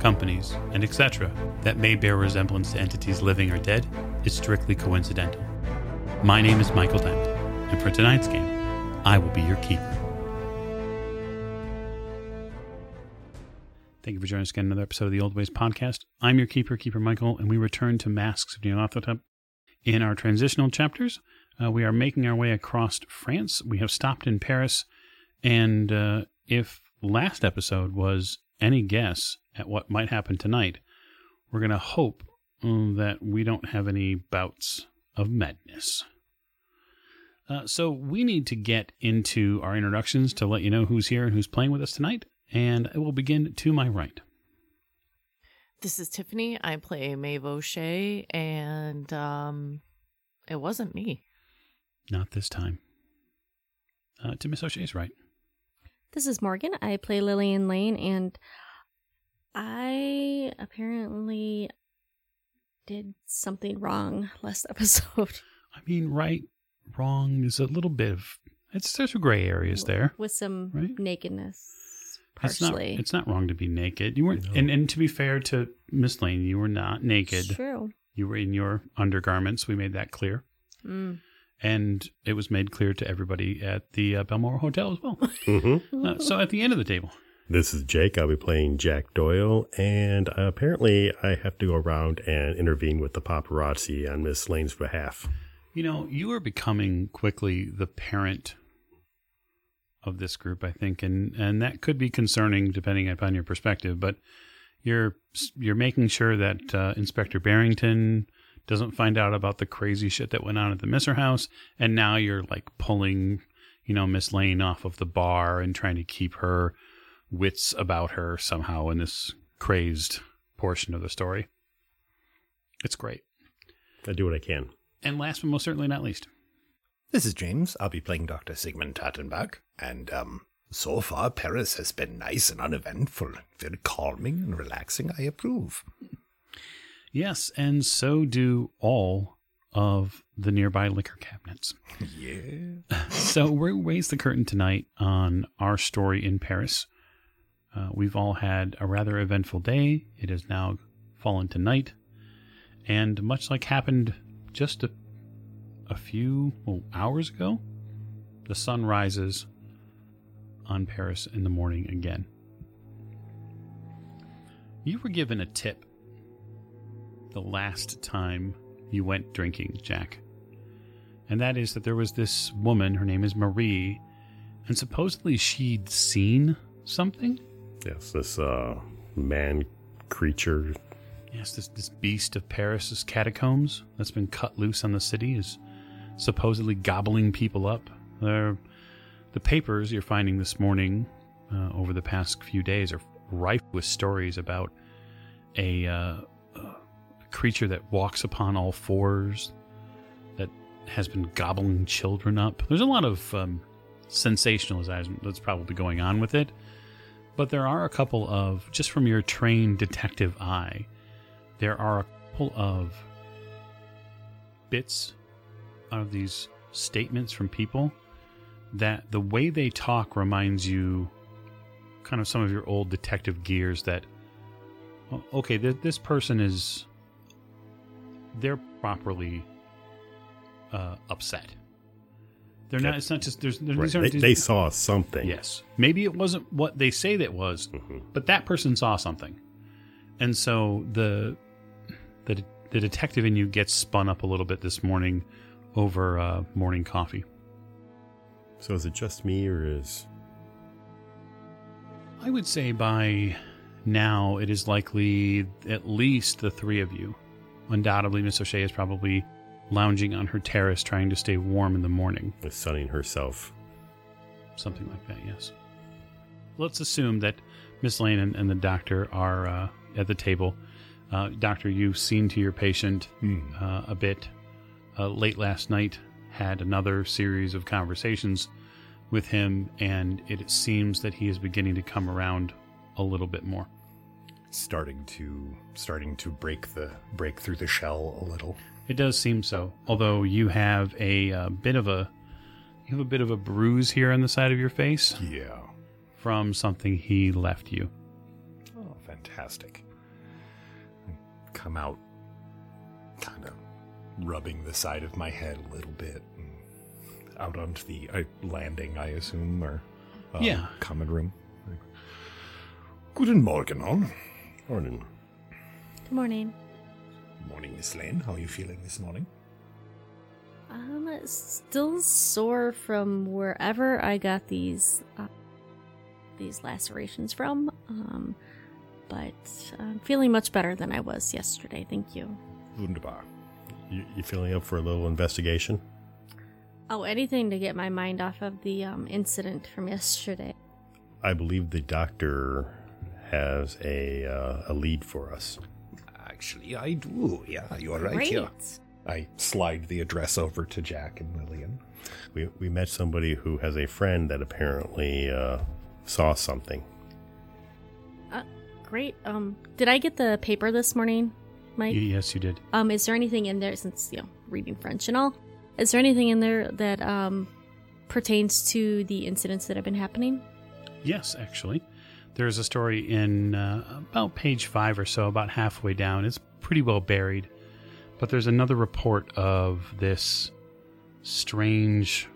companies, and etc., that may bear resemblance to entities living or dead, is strictly coincidental. My name is Michael Dent, and for tonight's game, I will be your keeper. Thank you for joining us again in another episode of the Old Ways podcast. I'm your keeper, Keeper Michael, and we return to Masks of Nyarlathotep. In our transitional chapters, uh, we are making our way across France. We have stopped in Paris, and uh, if last episode was any guess at what might happen tonight, we're going to hope um, that we don't have any bouts of madness. Uh, so we need to get into our introductions to let you know who's here and who's playing with us tonight, and I will begin to my right. This is Tiffany. I play Maeve O'Shea, and um, it wasn't me. Not this time. Uh, to Miss O'Shea's right. This is Morgan. I play Lillian Lane, and I apparently did something wrong last episode. I mean, right, wrong is a little bit of it's there's some gray areas there. with some Right. nakedness, It's not, partially. it's not wrong to be naked. You weren't, No. and, and to be fair to Miss Lane, you were not naked. True. You were in your undergarments. We made that clear, Mm. and it was made clear to everybody at the uh, Balmoral Hotel as well. hmm Uh, so at the end of the table, This is Jake. I'll be playing Jack Doyle, and apparently I have to go around and intervene with the paparazzi on Miss Lane's behalf. you know, you are becoming quickly the parent of this group, I think, and and that could be concerning depending upon your perspective. But you're you're making sure that uh, Inspector Barrington doesn't find out about the crazy shit that went on at the Misser house, and now you're like pulling, you know, Miss Lane off of the bar and trying to keep her wits about her somehow in this crazed portion of the story. It's great. I do what I can. And last but most certainly not least, This is James. I'll be playing Dr. Sigmund Tattenbach. And, um, so far, Paris has been nice and uneventful, very calming and relaxing. I approve. Yes, and so do all of the nearby liquor cabinets. Yeah. So we'll raise the curtain tonight on our story in Paris. Uh, we've all had a rather eventful day. It has now fallen to night. And much like happened just a, a few well, hours ago, the sun rises on Paris in the morning again. You were given a tip the last time you went drinking, Jack. And that is that there was this woman, her name is Marie, and supposedly she'd seen something. Yes, this uh, man creature. Yes, this, this beast of Paris's catacombs that's been cut loose on the city is supposedly gobbling people up. They're, the papers you're finding this morning uh, over the past few days are rife with stories about a, uh, a creature that walks upon all fours, that has been gobbling children up. There's a lot of um, sensationalization that's probably going on with it, but there are a couple of, just from your trained detective eye, there are a couple of bits of these statements from people that the way they talk reminds you kind of some of your old detective gears that okay th- this person is they're properly uh, upset they're not it's not just there's, there's Right. They, they saw something. Yes. Maybe it wasn't what they say that was, Mhm. but that person saw something. And so the the the detective in you gets spun up a little bit this morning over uh, morning coffee. So is it just me, or is I would say by now it is likely at least the three of you. Undoubtedly, Miss O'Shea is probably lounging on her terrace trying to stay warm in the morning. With sunning herself? Something like that, yes. Let's assume that Miss Lane and, and the doctor are uh, at the table. Uh, doctor, you've seen to your patient Hmm. uh, a bit. Uh, late last night, had another series of conversations with him, and it seems that he is beginning to come around a little bit more. Starting to starting to break the break through the shell a little. It does seem so. Although you have a uh, bit of a you have a bit of a bruise here on the side of your face Yeah. from something he left you. Oh, fantastic. I come out kind of rubbing the side of my head a little bit. and Out onto the uh, landing, I assume, or uh, Yeah. common room. Guten Morgen, all. Morning. Good morning. Morning, Miss Lane. How are you feeling this morning? I'm still sore from wherever I got these uh, these lacerations from. Um, but I'm feeling much better than I was yesterday. Thank you. Wunderbar. You, you feeling up for a little investigation? Oh, anything to get my mind off of the um, incident from yesterday. I believe the doctor has a uh, a lead for us. Actually, I do. Yeah, you're right Great. here. I slide the address over to Jack and Lillian. We we met somebody who has a friend that apparently uh, saw something. Great. Um, did I get the paper this morning, Mike? Y- yes, you did. Um, is there anything in there since you know reading French and all? Is there anything in there that um pertains to the incidents that have been happening? Yes, actually. There's a story in uh, about page five or so, about halfway down. It's pretty well buried. But there's another report of this strange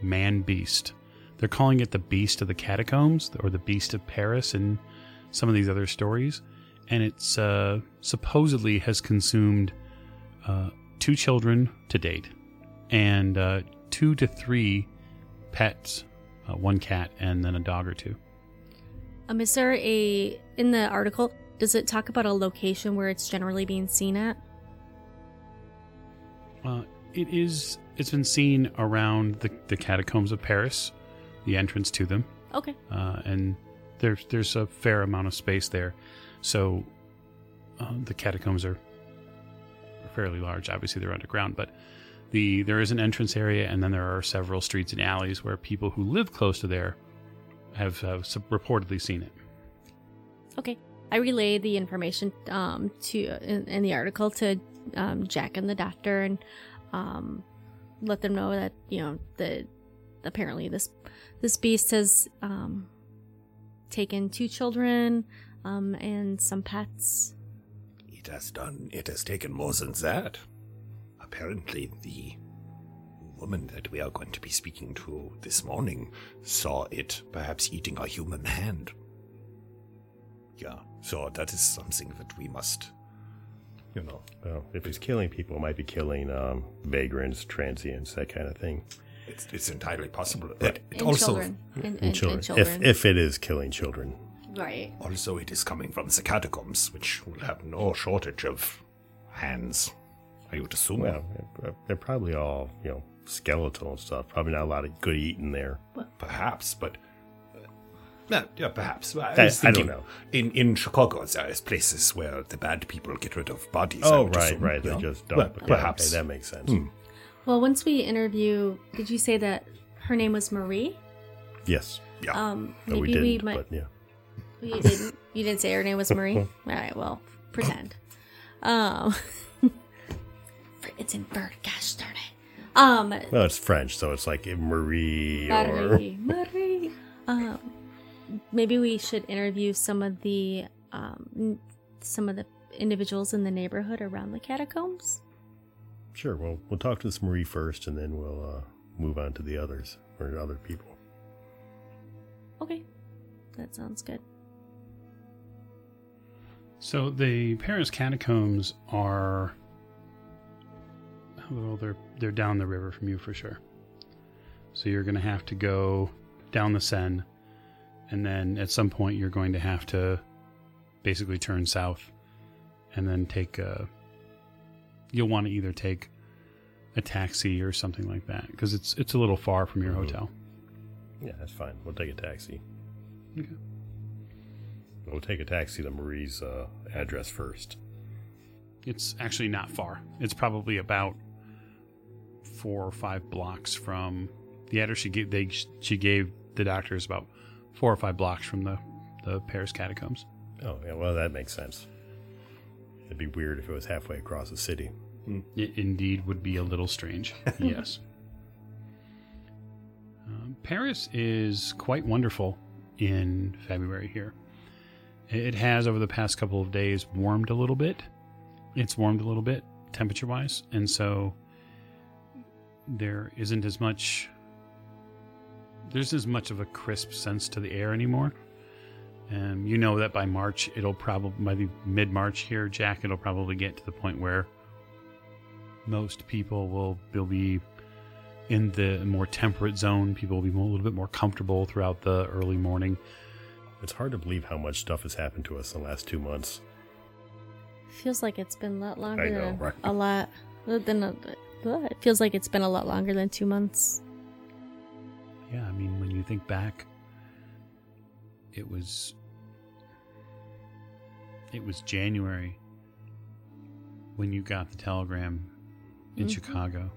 man beast. They're calling it the beast of the catacombs or the beast of Paris in some of these other stories. And it's uh, supposedly has consumed uh, two children to date and uh, two to three pets uh, one cat and then a dog or two. Um, is there a in the article? Does it talk about a location where it's generally being seen at? Uh, it is. It's been seen around the, the catacombs of Paris, the entrance to them, Okay. uh, and there's there's a fair amount of space there. So uh, the catacombs are fairly large. Obviously, they're underground, but the there is an entrance area, and then there are several streets and alleys where people who live close to there have, have reportedly seen it. Okay. I relay the information um, to in, in the article to um, Jack and the doctor, and um, let them know that you know the apparently this this beast has um, taken two children um, and some pets. It has done. It has taken more than that. Apparently, the woman that we are going to be speaking to this morning saw it perhaps eating a human hand. Yeah, so that is something that we must, you know. Well, if it's killing people, it might be killing um, vagrants, transients, that kind of thing. It's, it's entirely possible. But it And also, children. And, and- and children. children. If if it is killing children, right. also, it is coming from the catacombs, which will have no shortage of hands. I would assume. well, they're- they're probably all you know skeletal and stuff. Probably not a lot of good eating there. Perhaps, but yeah, yeah, perhaps. I, I- was I don't thinking, know. In in Chicago, there is places where the bad people get rid of bodies. I Oh, would right, assume, right. They yeah. just Well, dump. yeah, perhaps. okay, that makes sense. Hmm. Well, once we interview, did you say that her name was Marie? Yes, Yeah. Um, no, maybe we we, didn't. might. But yeah, You didn't. You didn't say her name was Marie. All right. Well, pretend. Um, it's in Vert. Gosh darn it. Um, well, it's French, so it's like Marie or Marie. Marie. Um, maybe we should interview some of the um some of the individuals in the neighborhood around the catacombs. sure. Well, we'll talk to this Marie first, and then we'll uh, move on to the others or other people. Okay, that sounds good. So the Paris catacombs are well, they're they're down the river from you for sure. So you're going to have to go down the Seine, and then at some point you're going to have to basically turn south, and then take a. You'll want to either take a taxi or something like that because it's it's a little far from your Mhm. hotel. Yeah, that's fine. We'll take a taxi. Okay. We'll take a taxi to Marie's uh, address first. It's actually not far. It's probably about four or five blocks from the address she gave. They she gave the doctors about four or five blocks from the the Paris catacombs. Oh, yeah, well, that makes sense. It'd be weird if it was halfway across the city. It indeed would be a little strange. yes. Um, Paris is quite wonderful in February here. It has, over the past couple of days, warmed a little bit. It's warmed a little bit, temperature wise. And so there isn't as much. There's as much of a crisp sense to the air anymore. Um, you know that by March, it'll probably, by the mid March here, Jack, it'll probably get to the point where most people will, will be in the more temperate zone. People will be a little bit more comfortable throughout the early morning. It's hard to believe how much stuff has happened to us in the last two months. Feels like it's been a lot longer I know, than right? a lot than a, it feels like it's been a lot longer than two months. Yeah, I mean, when you think back, it was it was January when you got the telegram in Mhm. Chicago,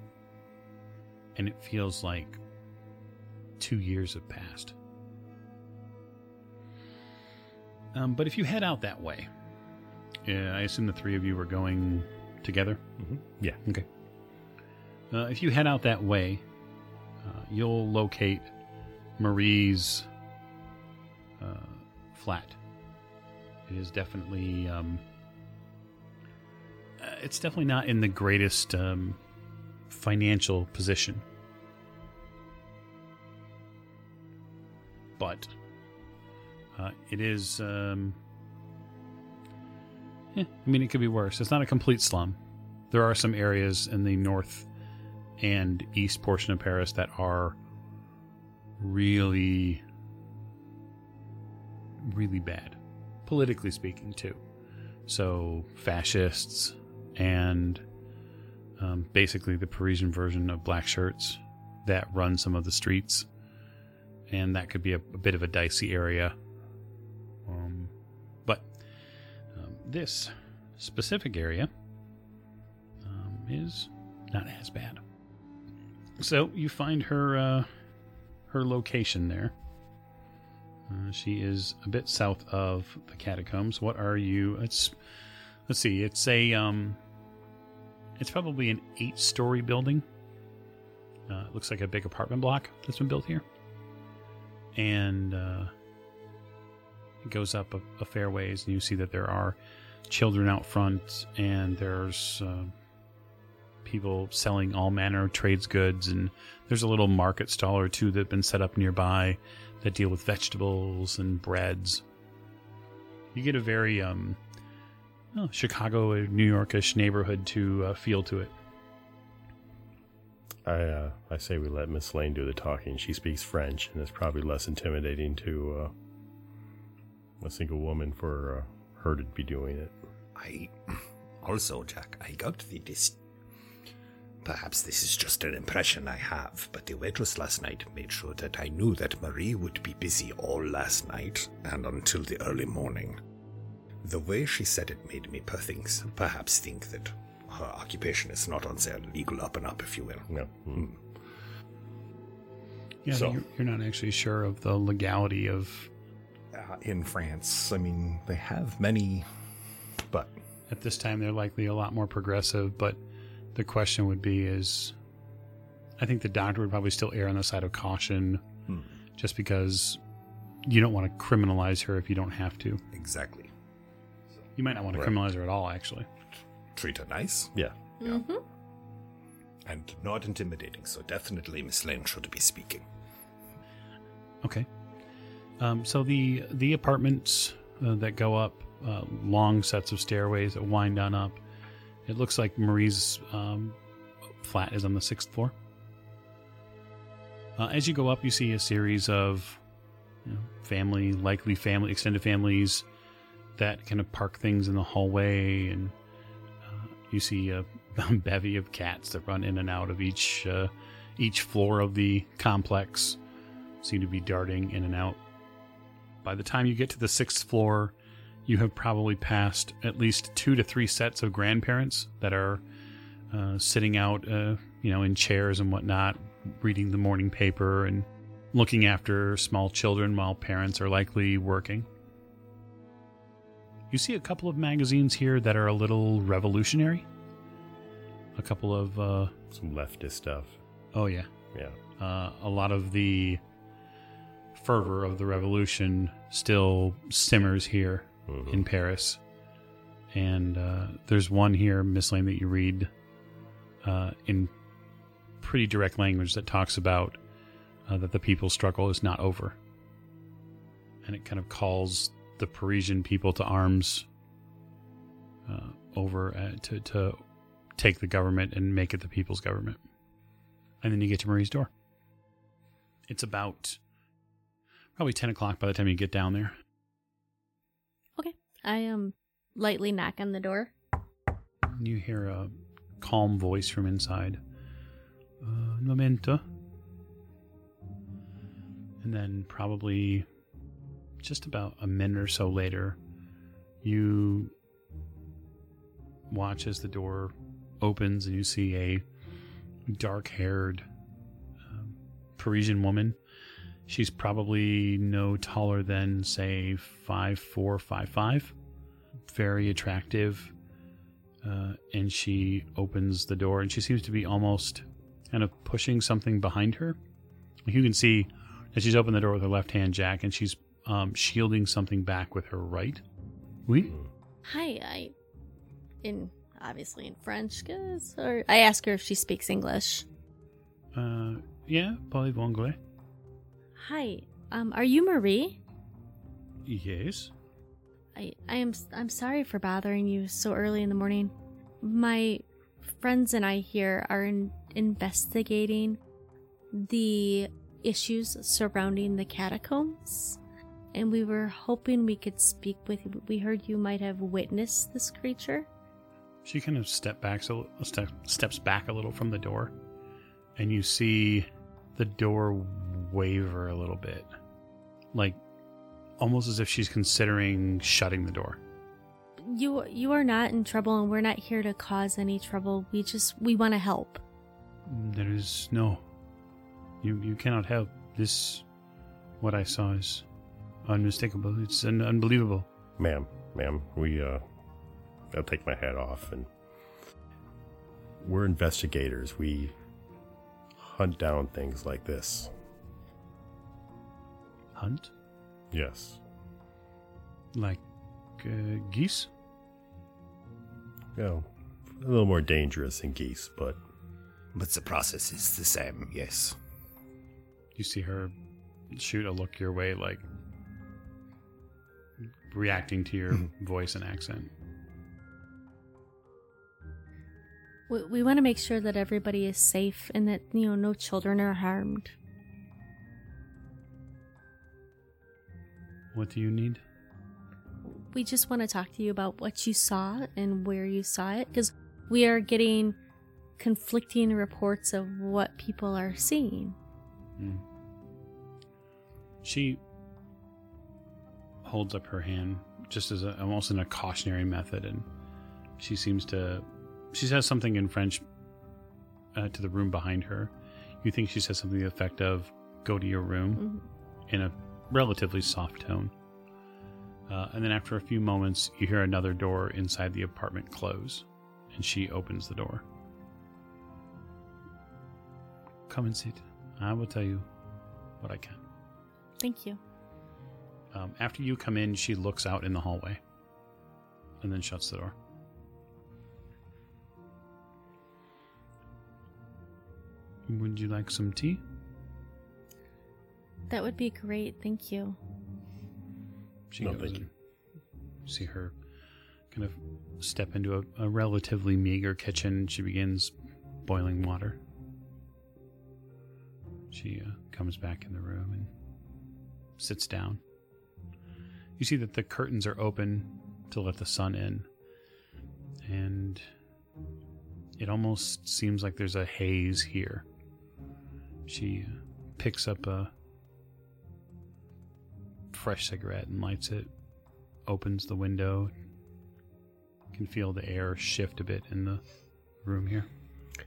and it feels like two years have passed. Um, but if you head out that way, yeah, I assume the three of you were going together. Yeah. Okay. Uh, if you head out that way, uh, you'll locate Marie's uh, flat. It is definitely, um, uh, it's definitely not in the greatest um, financial position, but uh, it is. Um, eh, I mean, it could be worse. It's not a complete slum. There are some areas in the north and east portion of Paris that are really, really bad, politically speaking, too. So, fascists and um, basically the Parisian version of black shirts that run some of the streets. And that could be a, a bit of a dicey area. Um, but um, this specific area um, is not as bad. So you find her uh, her location there. Uh, she is a bit south of the catacombs. What are you? It's let's see. It's a um, it's probably an eight-story building. Uh, it looks like a big apartment block that's been built here, and uh, it goes up a, a fair ways, and you see that there are children out front, and there's uh, people selling all manner of trades goods, and there's a little market stall or two that have been set up nearby that deal with vegetables and breads. You get a very um, oh, Chicago, New Yorkish neighborhood to uh, feel to it. I uh, I say we let Miss Lane do the talking. She speaks French, and it's probably less intimidating to uh, a single woman for uh, her to be doing it. I also, Jack, I got the dis. Perhaps this is just an impression I have, but the waitress last night made sure that I knew that Marie would be busy all last night and until the early morning. The way she said it made me per things, perhaps think that her occupation is not on their legal up and up, if you will. No, mm. Yeah, So- you're, you're not actually sure of the legality of. Uh, in France, I mean, they have many, but At this time, they're likely a lot more progressive, but the question would be: is I think the doctor would probably still err on the side of caution, Hmm. just because you don't want to criminalize her if you don't have to. exactly. You might not want to Right. criminalize her at all, actually. Treat her nice yeah, Mm-hmm. and not intimidating, so definitely Miss Lane should be speaking. Okay. Um, so the the apartments uh, that go up uh, long sets of stairways that wind on up. It looks like Marie's um, flat is on the sixth floor. Uh, as you go up, you see a series of you know, family, likely family, extended families that kind of park things in the hallway, and uh, you see a bevy of cats that run in and out of each uh, each floor of the complex seem to be darting in and out. By the time you get to the sixth floor, you have probably passed at least two to three sets of grandparents that are uh, sitting out, uh, you know, in chairs and whatnot, reading the morning paper and looking after small children while parents are likely working. You see a couple of magazines here that are a little revolutionary. A couple of, uh, Some leftist stuff. oh yeah, Yeah. uh, a lot of the fervor of the revolution still simmers here Mhm. in Paris. And uh, there's one here, Miss Lane, that you read uh, in pretty direct language that talks about uh, that the people's struggle is not over. And it kind of calls the Parisian people to arms uh, over uh, to, to take the government and make it the people's government. And then you get to Marie's door. It's about probably 10 o'clock by the time you get down there. I um lightly knock on the door. You hear a calm voice from inside. Uh. And then, probably just about a minute or so later, you watch as the door opens and you see a dark haired um, Parisian woman. She's probably no taller than, say, five four, five five. Very attractive uh, and she opens the door and she seems to be almost kind of pushing something behind her. You can see that she's opened the door with her left hand, Jack, and she's um, shielding something back with her right. Oui? Hi, I in obviously in French, cause or I ask her if she speaks English. Uh, yeah, parlez-vous anglais? Hi, um, are you Marie? Yes. I I am I'm sorry for bothering you so early in the morning. My friends and I here are in, investigating the issues surrounding the catacombs, and we were hoping we could speak with you. We heard you might have witnessed this creature. She kind of step back, so step, steps back a little from the door, and you see the door waver a little bit, like almost as if she's considering shutting the door. You you are not in trouble, and we're not here to cause any trouble. We just we want to help. There is no. You you cannot help. This, what I saw is unmistakable. It's un- unbelievable. Ma'am, ma'am, we, uh, I'll take my hat off and we're investigators. We hunt down things like this. Hunt Yes. like uh, geese. Well, a little more dangerous than geese, but But the process is the same, yes. You see her shoot a look your way, like reacting to your voice and accent. We, we want to make sure that everybody is safe and that you know no children are harmed. What do you need? We just want to talk to you about what you saw and where you saw it because we are getting conflicting reports of what people are seeing. Hmm. She holds up her hand just as a, almost in a cautionary method, and she seems to. She says something in French uh, to the room behind her. You think she says something to the effect of "Go to your room" Mhm. in a relatively soft tone. Uh, and then after a few moments, you hear another door inside the apartment close, and she opens the door. Come and sit. I will tell you what I can. Thank you. Um, after you come in, she looks out in the hallway and then shuts the door. Would you like some tea? That would be great. Thank you. She No, goes thank you. See her kind of step into a, a relatively meager kitchen. She begins boiling water. She uh, comes back in the room and sits down. You see that the curtains are open to let the sun in, and it almost seems like there's a haze here. She uh, picks up a fresh cigarette and lights it opens the window. Can feel the air shift a bit in the room here.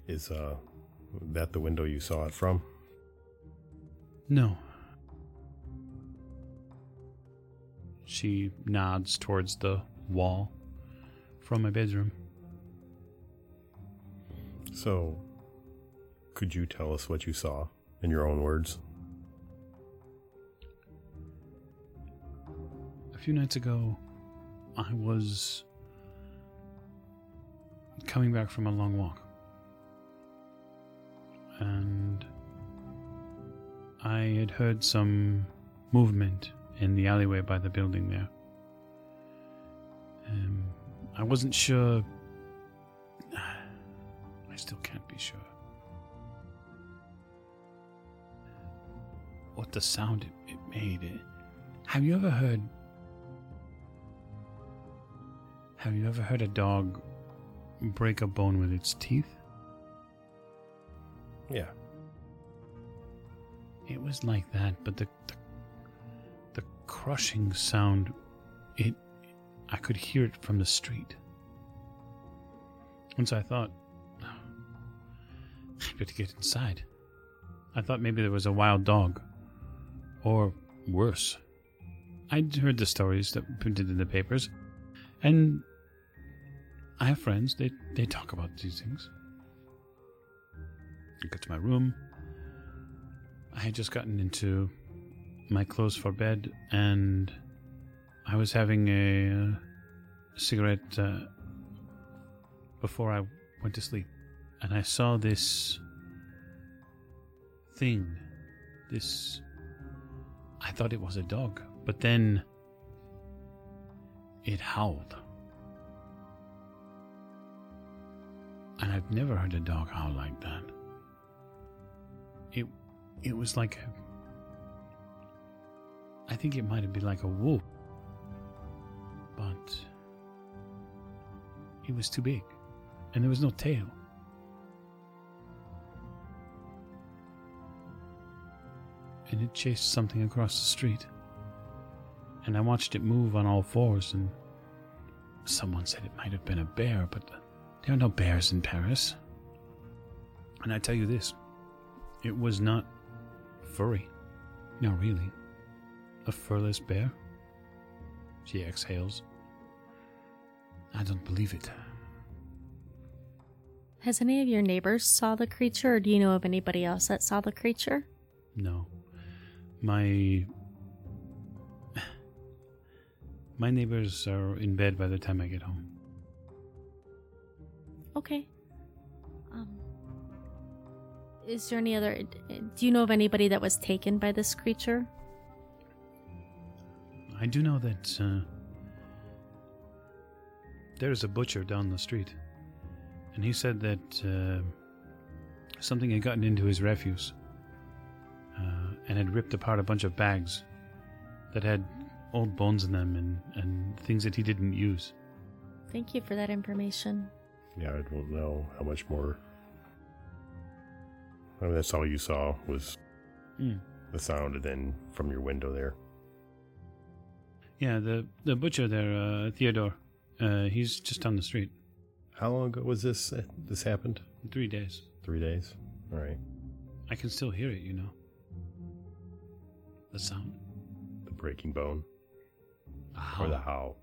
Is uh, that the window you saw it from? No. She nods towards the wall from my bedroom. So, could you tell us what you saw in your own words? Few nights ago, I was coming back from a long walk. And I had heard some movement in the alleyway by the building there. Um, I wasn't sure. I still can't be sure. What the sound it, it made. It, have you ever heard have you ever heard a dog break a bone with its teeth? Yeah. It was like that, but the the, the crushing sound it I could hear it from the street. And so I thought ah, I better get inside. I thought maybe there was a wild dog. Or worse. I'd heard the stories that printed in the papers, and I have friends, they, they talk about these things. I got to my room. I had just gotten into my clothes for bed, and I was having a, cigarette uh, before I went to sleep. And I saw this thing. This. I thought it was a dog, but then it howled. And I've never heard a dog howl like that. It it was like a I think it might have been like a wolf. But it was too big. And there was no tail. And it chased something across the street. And I watched it move on all fours and someone said it might have been a bear, but there are no bears in Paris. And I tell you this it was not furry. No, really. A furless bear? She exhales. I don't believe it. Has any of your neighbors saw the creature, or do you know of anybody else that saw the creature? No. My. My neighbors are in bed by the time I get home. Okay. Um, is there any other? Do you know of anybody that was taken by this creature? I do know that uh, there's a butcher down the street, and he said that uh, something had gotten into his refuse uh, and had ripped apart a bunch of bags that had old bones in them and, and things that he didn't use. Thank you for that information. Yeah, I don't know how much more. I mean, that's all you saw was Mm. the sound, and then from your window there. Yeah, the the butcher there, uh, Theodore. Uh, he's just down the street. How long ago was this? uh, This happened? Three days. Three days. All right. I can still hear it, you know. The sound. The breaking bone A or the howl. howl.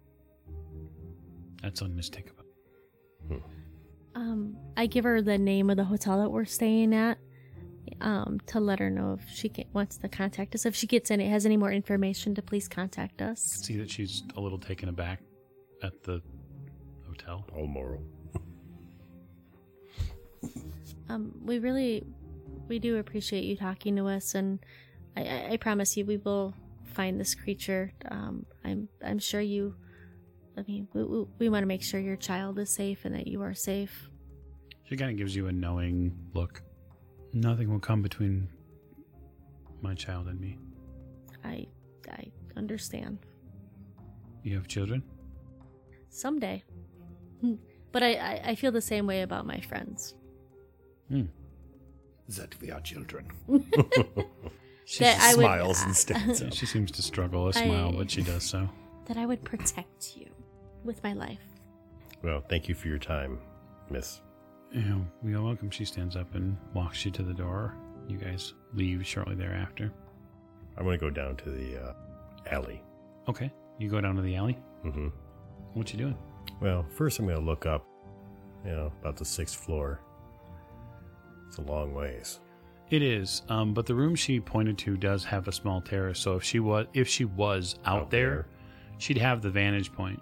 That's unmistakable. Um, I give her the name of the hotel that we're staying at, um, to let her know if she get, wants to contact us. If she gets any, has any more information, to please contact us. See that she's a little taken aback at the hotel. Balmoral. Um, we really, we do appreciate you talking to us, and I, I, I promise you, we will find this creature. Um, I'm, I'm sure you. I mean, we, we, we want to make sure your child is safe and that you are safe. She kind of gives you a knowing look. Nothing will come between my child and me. I, I understand. You have children? Someday. But I, I, I feel the same way about my friends. Hmm. That we are children. That I would- smiles instead. Yeah, she seems to struggle a smile, I- but she does so. that I would protect you with my life. Well, thank you for your time, Miss. Yeah, you're welcome. She stands up and walks you to the door. You guys leave shortly thereafter. I'm going to go down to the uh, alley. Okay, you go down to the alley. hmm What you doing? Well, first I'm going to look up, you know, about the sixth floor. It's a long ways. It is, um, but the room she pointed to does have a small terrace. So if she was if she was out, Out there, there. she'd have the vantage point.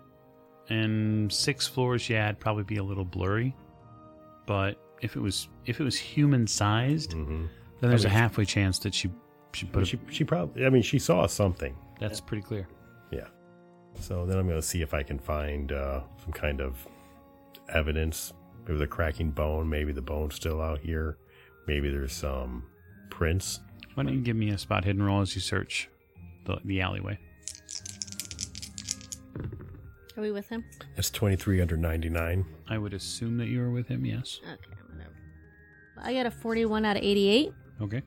And six floors, yeah, it'd probably be a little blurry. But if it was if it was human sized, Mm-hmm. then there's I a mean, halfway chance that she she put But it. she, she probably, I mean, she saw something. That's pretty clear. Yeah. So then I'm going to see if I can find uh, some kind of evidence. Maybe the cracking bone. Maybe the bone's still out here. Maybe there's some prints. Why don't you give me a spot hidden roll as you search the, the alleyway? Are we with him? That's 23 under 99. I would assume that you were with him. Yes. Okay, I'm gonna. I got a 41 out of 88. Okay.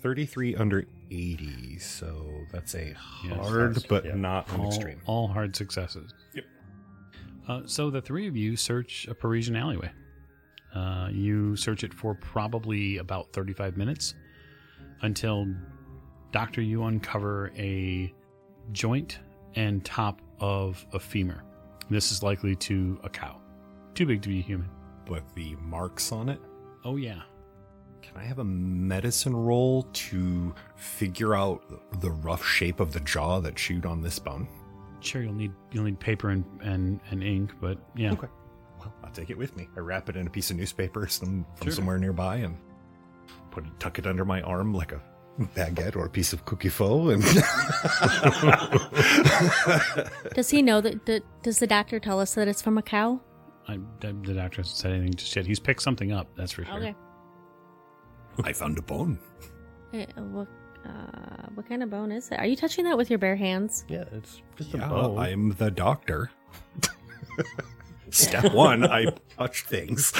33 under 80, so that's a Yes, hard that's- but yeah. not an all, extreme. all hard successes. Yep. Uh, so the three of you search a Parisian alleyway. Uh, you search it for probably about 35 minutes until, Doctor, you uncover a joint and top of a femur. This is likely to a cow. Too big to be human. With the marks on it. Oh, yeah. Can I have a medicine roll to figure out the rough shape of the jaw that chewed on this bone? Sure, you'll need you'll need paper and, and, and ink, but yeah. Okay. Well, I'll take it with me. I wrap it in a piece of newspaper some, from Sure. somewhere nearby and put it, tuck it under my arm like a baguette or a piece of cookie foe. And Does he know that? that does the doctor tell us that it's from a cow? I, the the doctor hasn't said anything just yet. He's picked something up, that's for sure. Okay. I found a bone. Eh, what, uh, what kind of bone is it? Are you touching that with your bare hands? Yeah, it's just a bone. I'm the doctor. Step one, I touch things.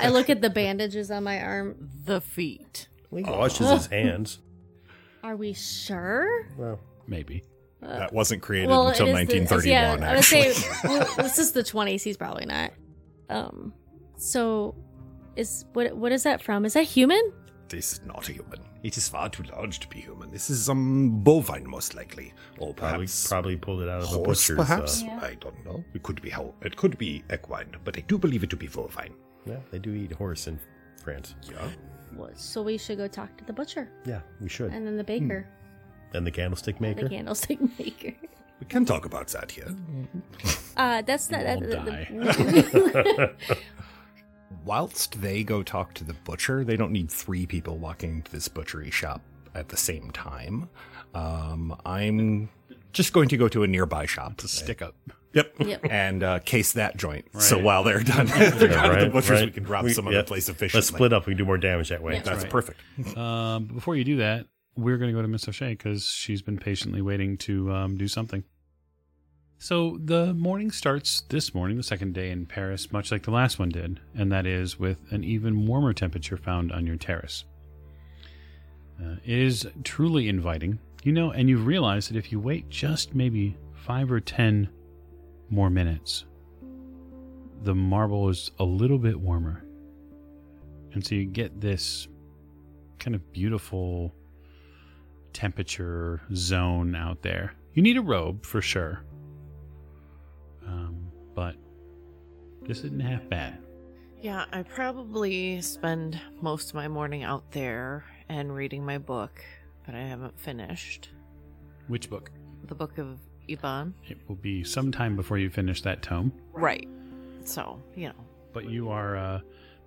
I look at the bandages on my arm. The feet. He washes his hands. Are we sure? Well, Maybe. that wasn't created Well, until it is the- 1931, yeah, I would actually. say well, this is the 20s. He's probably not. Um, so is what what is that from? Is that human? This is not a human. It is far too large to be human. This is um bovine, most likely, or probably perhaps probably pulled it out of a horse. butcher's. Perhaps Uh, Yeah. I don't know. It could be how it could be equine, but I do believe it to be bovine. yeah, they do eat horse in France. Yeah. What- So we should go talk to the butcher Yeah, we should. and then the baker, And the candlestick maker. the candlestick maker. We can talk about that here. Uh, that's not. You that, all the- Whilst they go talk to the butcher, they don't need three people walking into this butchery shop at the same time. Um, I'm just going to go to a nearby shop. To stick up. Yep. Yep. And uh, case that joint. So while they're done, they're Yeah, out of the butchers, right. we can drop We- some yeah. other place efficiently. Let's split up. We can do more damage that way. Yeah. That's Right. perfect. Um, before you do that, we're going to go to Miss O'Shea because she's been patiently waiting to um, do something. So the morning starts this morning, the second day in Paris, much like the last one did, and that is with an even warmer temperature found on your terrace. Uh, it is truly inviting, you know, and you've realized that if you wait just maybe five or ten more minutes, the marble is a little bit warmer. And so you get this kind of beautiful temperature zone out there. You need a robe for sure. Um, but this isn't half bad. Yeah, I probably spend most of my morning out there and reading my book that I haven't finished. Which book? The book of Eibon. It will be some time before you finish that tome, Right. So, you know. but you are uh,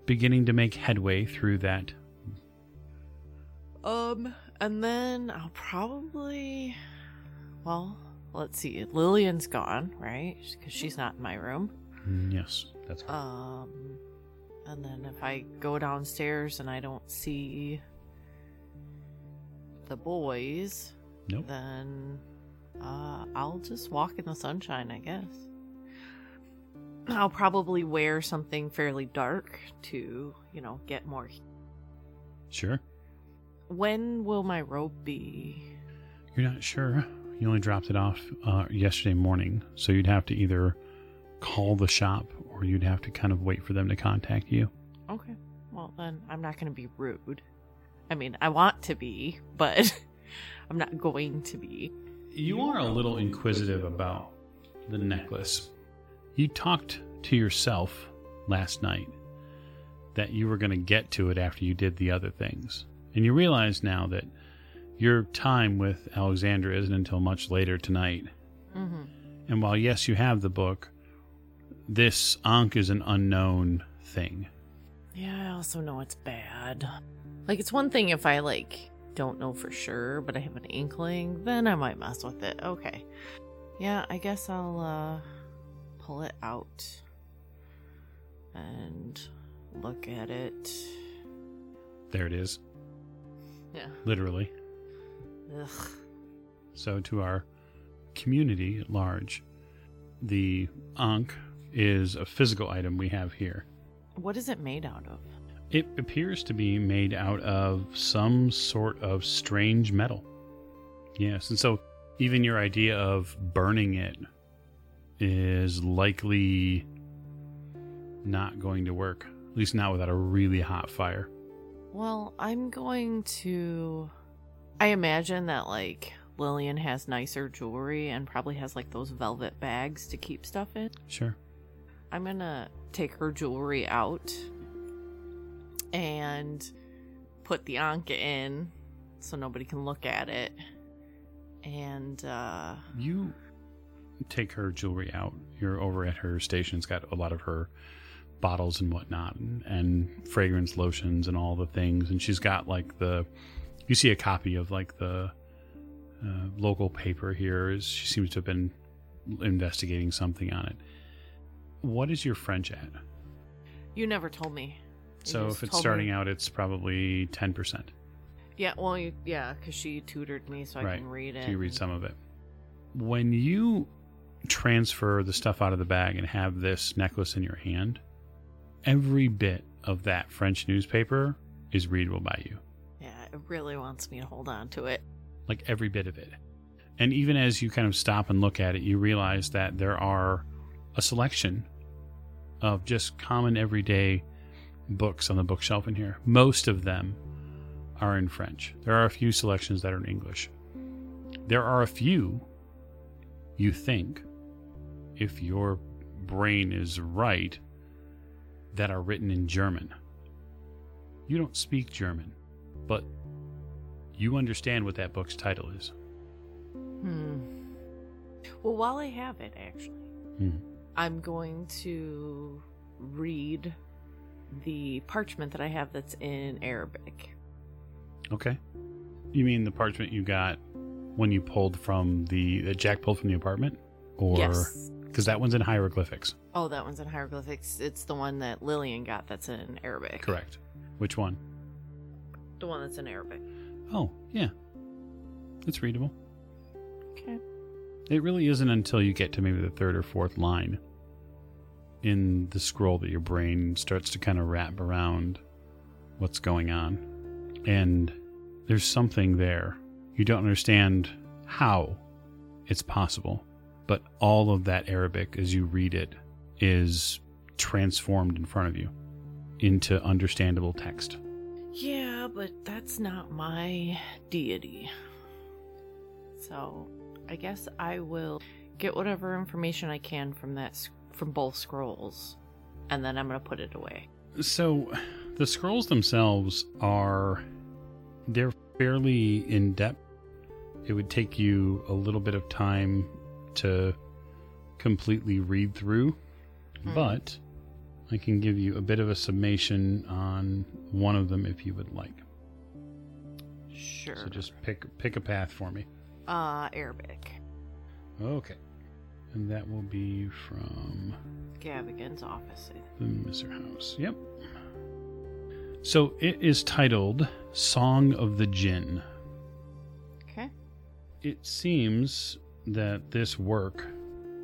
beginning to make headway through that. Um, and then I'll probably, well, let's see. Lillian's gone, right? Because she's not in my room. Mm, Yes, that's correct. Um, and then if I go downstairs and I don't see the boys, nope. then uh, I'll just walk in the sunshine, I guess. I'll probably wear something fairly dark to, you know, get more. heat. Sure. When will my robe be? You're not sure. You only dropped it off uh, yesterday morning, so you'd have to either call the shop or you'd have to kind of wait for them to contact you. Okay. Well, then I'm not going to be rude. I mean, I want to be, but I'm not going to be. You are a little inquisitive about the necklace. You talked to yourself last night that you were going to get to it after you did the other things. And you realize now that your time with Alexandra isn't until much later tonight. Mm-hmm. And while, yes, you have the book, this Ankh is an unknown thing. Yeah, I also know it's bad. Like, it's one thing if I, like, don't know for sure, but I have an inkling, then I might mess with it. Okay. Yeah, I guess I'll, uh, pull it out and look at it. There it is, Yeah. literally. Ugh. So, to our community at large, the Ankh is a physical item we have here. What is it made out of? It appears to be made out of some sort of strange metal. Yes, and so even your idea of burning it is likely not going to work. At least not without a really hot fire. Well, I'm going to. I imagine that, like, Lillian has nicer jewelry and probably has, like, those velvet bags to keep stuff in. Sure. I'm gonna take her jewelry out and put the Anka in so nobody can look at it. And, uh, You take her jewelry out. You're over at her station. It's got a lot of her bottles and whatnot, and, and fragrance lotions and all the things. And she's got like the. You see a copy of like the uh, local paper here. Is she seems to have been investigating something on it. What is your French at? you never told me. So if it's starting me- out, it's probably ten percent. Yeah, well, you, yeah, because she tutored me so I Right. can read it. So you read some of it. When you transfer the stuff out of the bag and have this necklace in your hand, every bit of that French newspaper is readable by you. Yeah, it really wants me to hold on to it. Like every bit of it. And even as you kind of stop and look at it, you realize that there are a selection of just common everyday books on the bookshelf in here. Most of them are in French. There are a few selections that are in English. There are a few, you think, if your brain is right, that are written in German. You don't speak German, but you understand what that book's title is. Hmm. Well, while I have it, actually, Hmm. I'm going to read the parchment that I have that's in Arabic. Okay. You mean the parchment you got when you pulled from the that Jack pulled from the apartment, or yes. because that one's in hieroglyphics? Oh, that one's in hieroglyphics. It's the one that Lillian got that's in Arabic. Correct. Which one? The one that's in Arabic. Oh, yeah. It's readable. Okay. It really isn't until you get to maybe the third or fourth line in the scroll that your brain starts to kind of wrap around what's going on. And there's something there. You don't understand how it's possible, but all of that Arabic, as you read it, is transformed in front of you into understandable text. Yeah, but that's not my deity. So, I guess I will get whatever information I can from that s- from both scrolls, and then I'm gonna put it away. So, the scrolls themselves are they're fairly in depth. It would take you a little bit of time to completely read through, Hmm. but I can give you a bit of a summation on one of them if you would like. Sure. So just pick pick a path for me. uh Arabic. Okay. And that will be from Gavigan's office. The Misr House. Yep. So it is titled Song of the Jinn. Okay. It seems that this work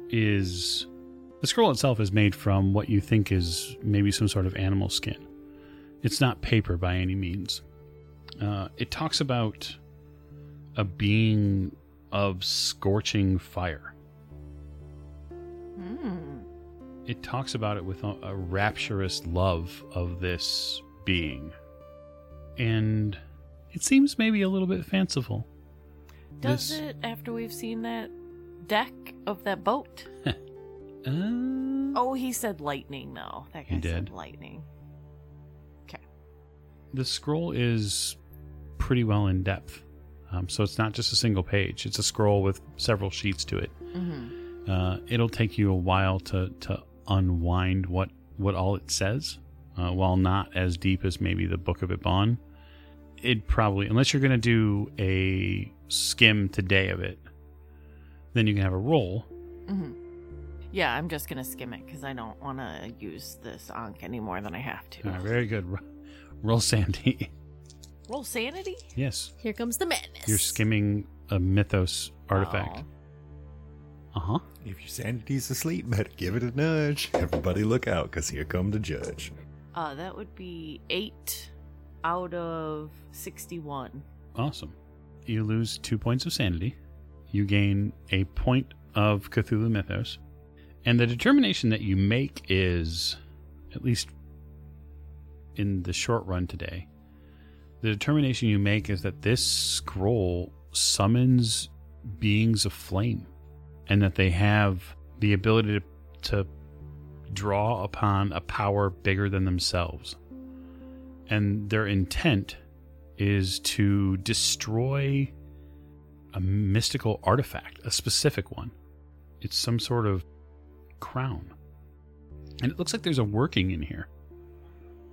is. The scroll itself is made from what you think is maybe some sort of animal skin. It's not paper by any means. Uh, it talks about a being of scorching fire. Hmm. It talks about it with a, a rapturous love of this being. And it seems maybe a little bit fanciful. Does This- it after we've seen that deck of that boat? Uh, Oh, he said lightning though. That guy He said did. lightning. Okay. The scroll is pretty well in depth. Um, so it's not just a single page, it's a scroll with several sheets to it. Mm-hmm. Uh, it'll take you a while to, to unwind what, what all it says, uh, while not as deep as maybe the Book of Eibon. It probably, unless you're going to do a skim today of it, then you can have a roll. Mm-hmm. Yeah, I'm just gonna skim it because I don't want to use this Ankh any more than I have to. All right, very good. Ro- Roll Sandy. Roll sanity. yes, Here comes the madness. you're skimming a mythos artifact. Oh. Uh huh. If your sanity's asleep, better give it a nudge. Everybody look out, because here come the judge. Uh, that would be eight out of sixty-one. Awesome. You lose two points of sanity. You gain a point of Cthulhu Mythos. And the determination that you make is, at least in the short run today, the determination you make is that this scroll summons beings of flame and that they have the ability to, to draw upon a power bigger than themselves. And their intent is to destroy a mystical artifact, a specific one. It's some sort of crown. And it looks like there's a working in here.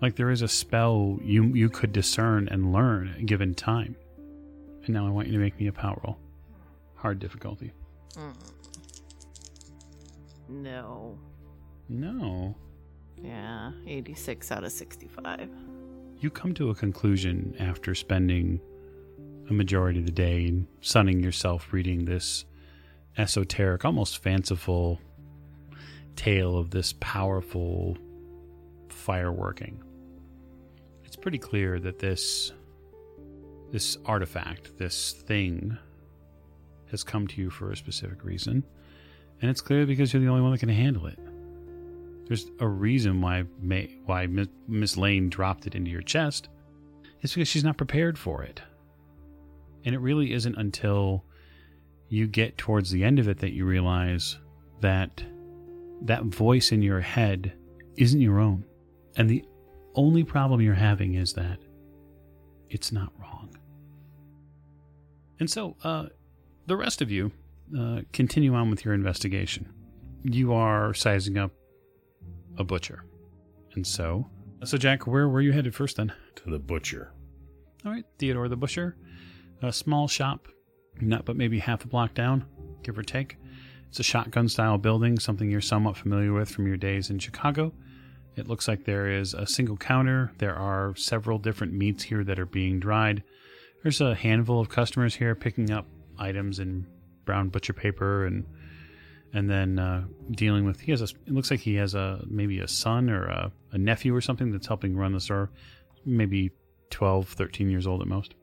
Like there is a spell you you could discern and learn at a given time. And now I want you to make me a power roll. Hard difficulty. Mm. No. No. Yeah, eighty-six out of sixty-five. You come to a conclusion after spending a majority of the day sunning yourself reading this esoteric, almost fanciful tale of this powerful fireworking. It's pretty clear that this this artifact, this thing has come to you for a specific reason, and it's clear because you're the only one that can handle it. There's a reason why May, why Miss Lane dropped it into your chest. It's because she's not prepared for it. And it really isn't until you get towards the end of it that you realize that that voice in your head isn't your own. And the only problem you're having is that it's not wrong. And so, uh, the rest of you uh, continue on with your investigation. You are sizing up a butcher. And so, so Jack, where were you headed first then? to the butcher. All right, Theodore the Butcher, a small shop, not but maybe half a block down, give or take. It's a shotgun style building, something you're somewhat familiar with from your days in Chicago. It looks like there is a single counter. There are several different meats here that are being dried. There's a handful of customers here picking up items in brown butcher paper and and then uh, dealing with he has a it looks like he has a maybe a son or a, a nephew or something that's helping run the store. Maybe 12 13 years old at most.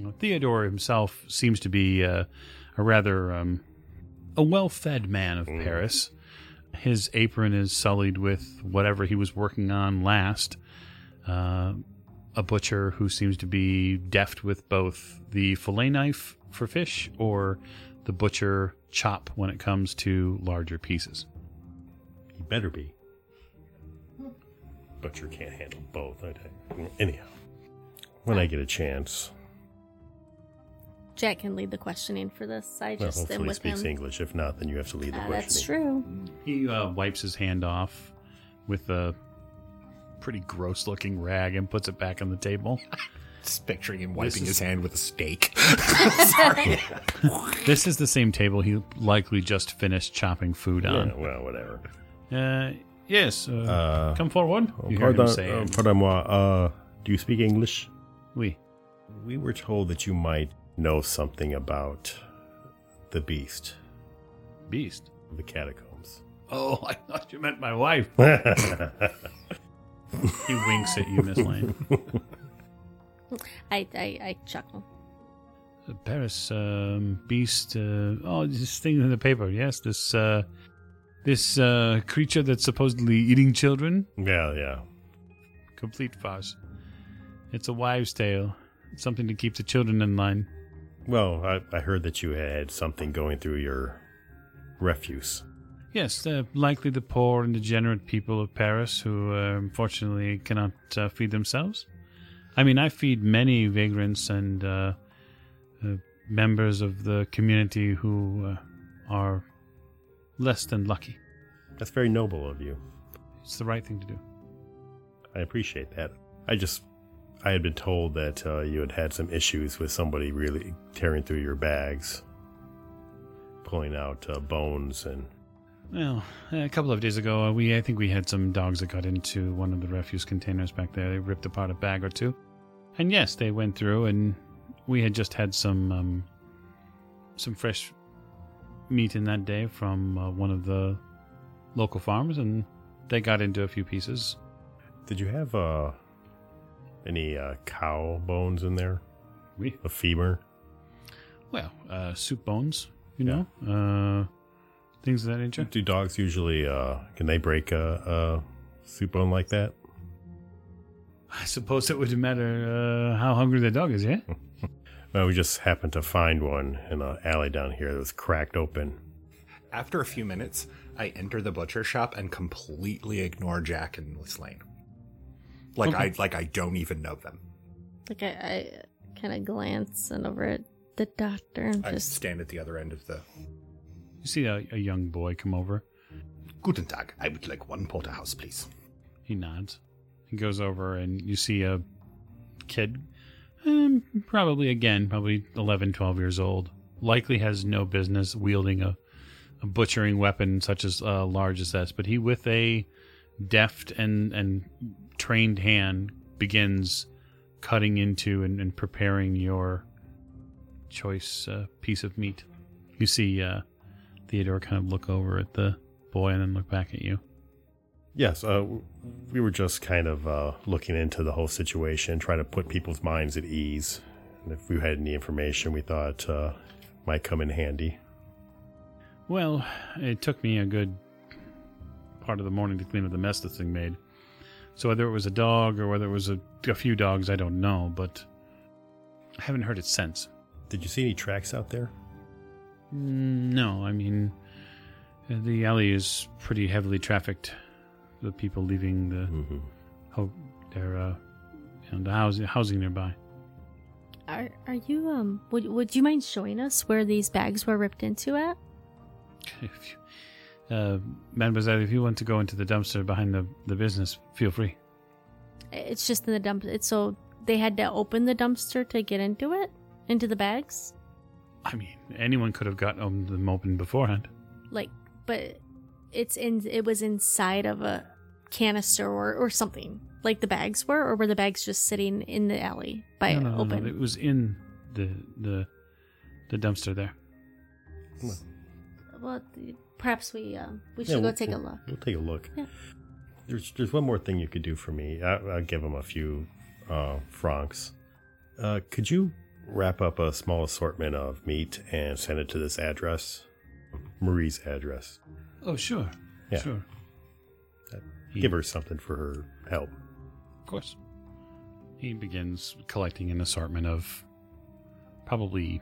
Now, theodore himself seems to be uh, a rather um, a well-fed man of paris. His apron is sullied with whatever he was working on last. Uh, a butcher who seems to be deft with both the fillet knife for fish or the butcher chop when it comes to larger pieces. He better be. Butcher can't handle both. I tell. Anyhow, when I get a chance, Jack can lead the questioning for this. I well, just am hopefully he with speaks him. English. If not, then you have to lead the Uh, questioning. that's true. He uh, wipes his hand off with a pretty gross looking rag and puts it back on the table. Just picturing him wiping is- his hand with a steak. This is the same table he likely just finished chopping food Yeah, on. well, whatever. Uh, yes, uh, Uh, come forward. oh, You hear him pardon, say, uh, pardon-moi, uh, do you speak English? "Oui." We were told that you might know something about the beast Beast. of the catacombs. Oh, I thought you meant my wife. He winks at you, Miss Lane. I, I, I chuckle. uh, Paris um, beast. Uh, oh, this thing in the paper. Yes, this uh, this uh, creature that's supposedly eating children. Yeah, yeah. Complete farce. It's a wives' tale. It's something to keep the children in line. Well, I, I heard that you had something going through your refuse. Yes, uh, likely the poor and degenerate people of Paris who uh, unfortunately cannot uh, feed themselves. I mean, I feed many vagrants and uh, uh, members of the community who uh, are less than lucky. That's very noble of you. It's the right thing to do. I appreciate that. I just, I had been told that uh, you had had some issues with somebody really tearing through your bags, pulling out uh, bones and. Well, a couple of days ago, uh, we I think we had some dogs that got into one of the refuse containers back there. They ripped apart a bag or two, and yes, they went through, and we had just had some um, some fresh meat in that day from uh, one of the local farms, and they got into a few pieces. Did you have uh, any uh, cow bones in there? We A femur? well, uh, soup bones, you Yeah. know, uh, things of that nature. Do dogs usually, uh, can they break a, a soup bone like that? I suppose it wouldn't matter uh, how hungry the dog is, yeah. Well, we just happened to find one in an alley down here that was cracked open. After a few minutes, I enter the butcher shop and completely ignore Jack and Lane. Like Okay. I like I don't even know them. Like I, I kind of glance and over at the doctor and I just stand at the other end of the You see a, a young boy come over. Guten Tag. I would like one porterhouse, please. He nods. He goes over, and you see a kid, um, probably again, probably 11, 12 years old. Likely has no business wielding a, a butchering weapon such as uh, large as this, but he, with a deft and and trained hand, begins cutting into and, and preparing your choice uh, piece of meat. You see uh, Theodore kind of look over at the boy and then look back at you. Yes, uh, we were just kind of uh, looking into the whole situation, trying to put people's minds at ease. And if we had any information we thought uh, might come in handy. Well, it took me a good part of the morning to clean up the mess this thing made. So whether it was a dog or whether it was a, a few dogs, I don't know, but I haven't heard it since. Did you see any tracks out there? Mm, No, I mean, uh, the alley is pretty heavily trafficked. The people leaving the Mm-hmm. ho- their uh, you know, the housing housing nearby. are are you um would would you mind showing us where these bags were ripped into at? If you, uh, Mademoiselle, if you want to go into the dumpster behind the, the business, feel free. It's just in the dump. It's so they had to open the dumpster to get into it, into the bags. I mean, anyone could have gotten them open beforehand. Like, but it's in. It was inside of a canister or or something. Like the bags were, or were the bags just sitting in the alley by no, no, no, open? no, It was in the the the dumpster there. Well, perhaps we um we should Yeah, go we'll- take a we'll- look. We'll take a look. Yeah. There's there's one more thing you could do for me. I, I'll give him a few uh, francs. Uh, could you wrap up a small assortment of meat and send it to this address, Marie's address? Oh, sure, Yeah. sure. He- Give her something for her help. of course. He begins collecting an assortment of probably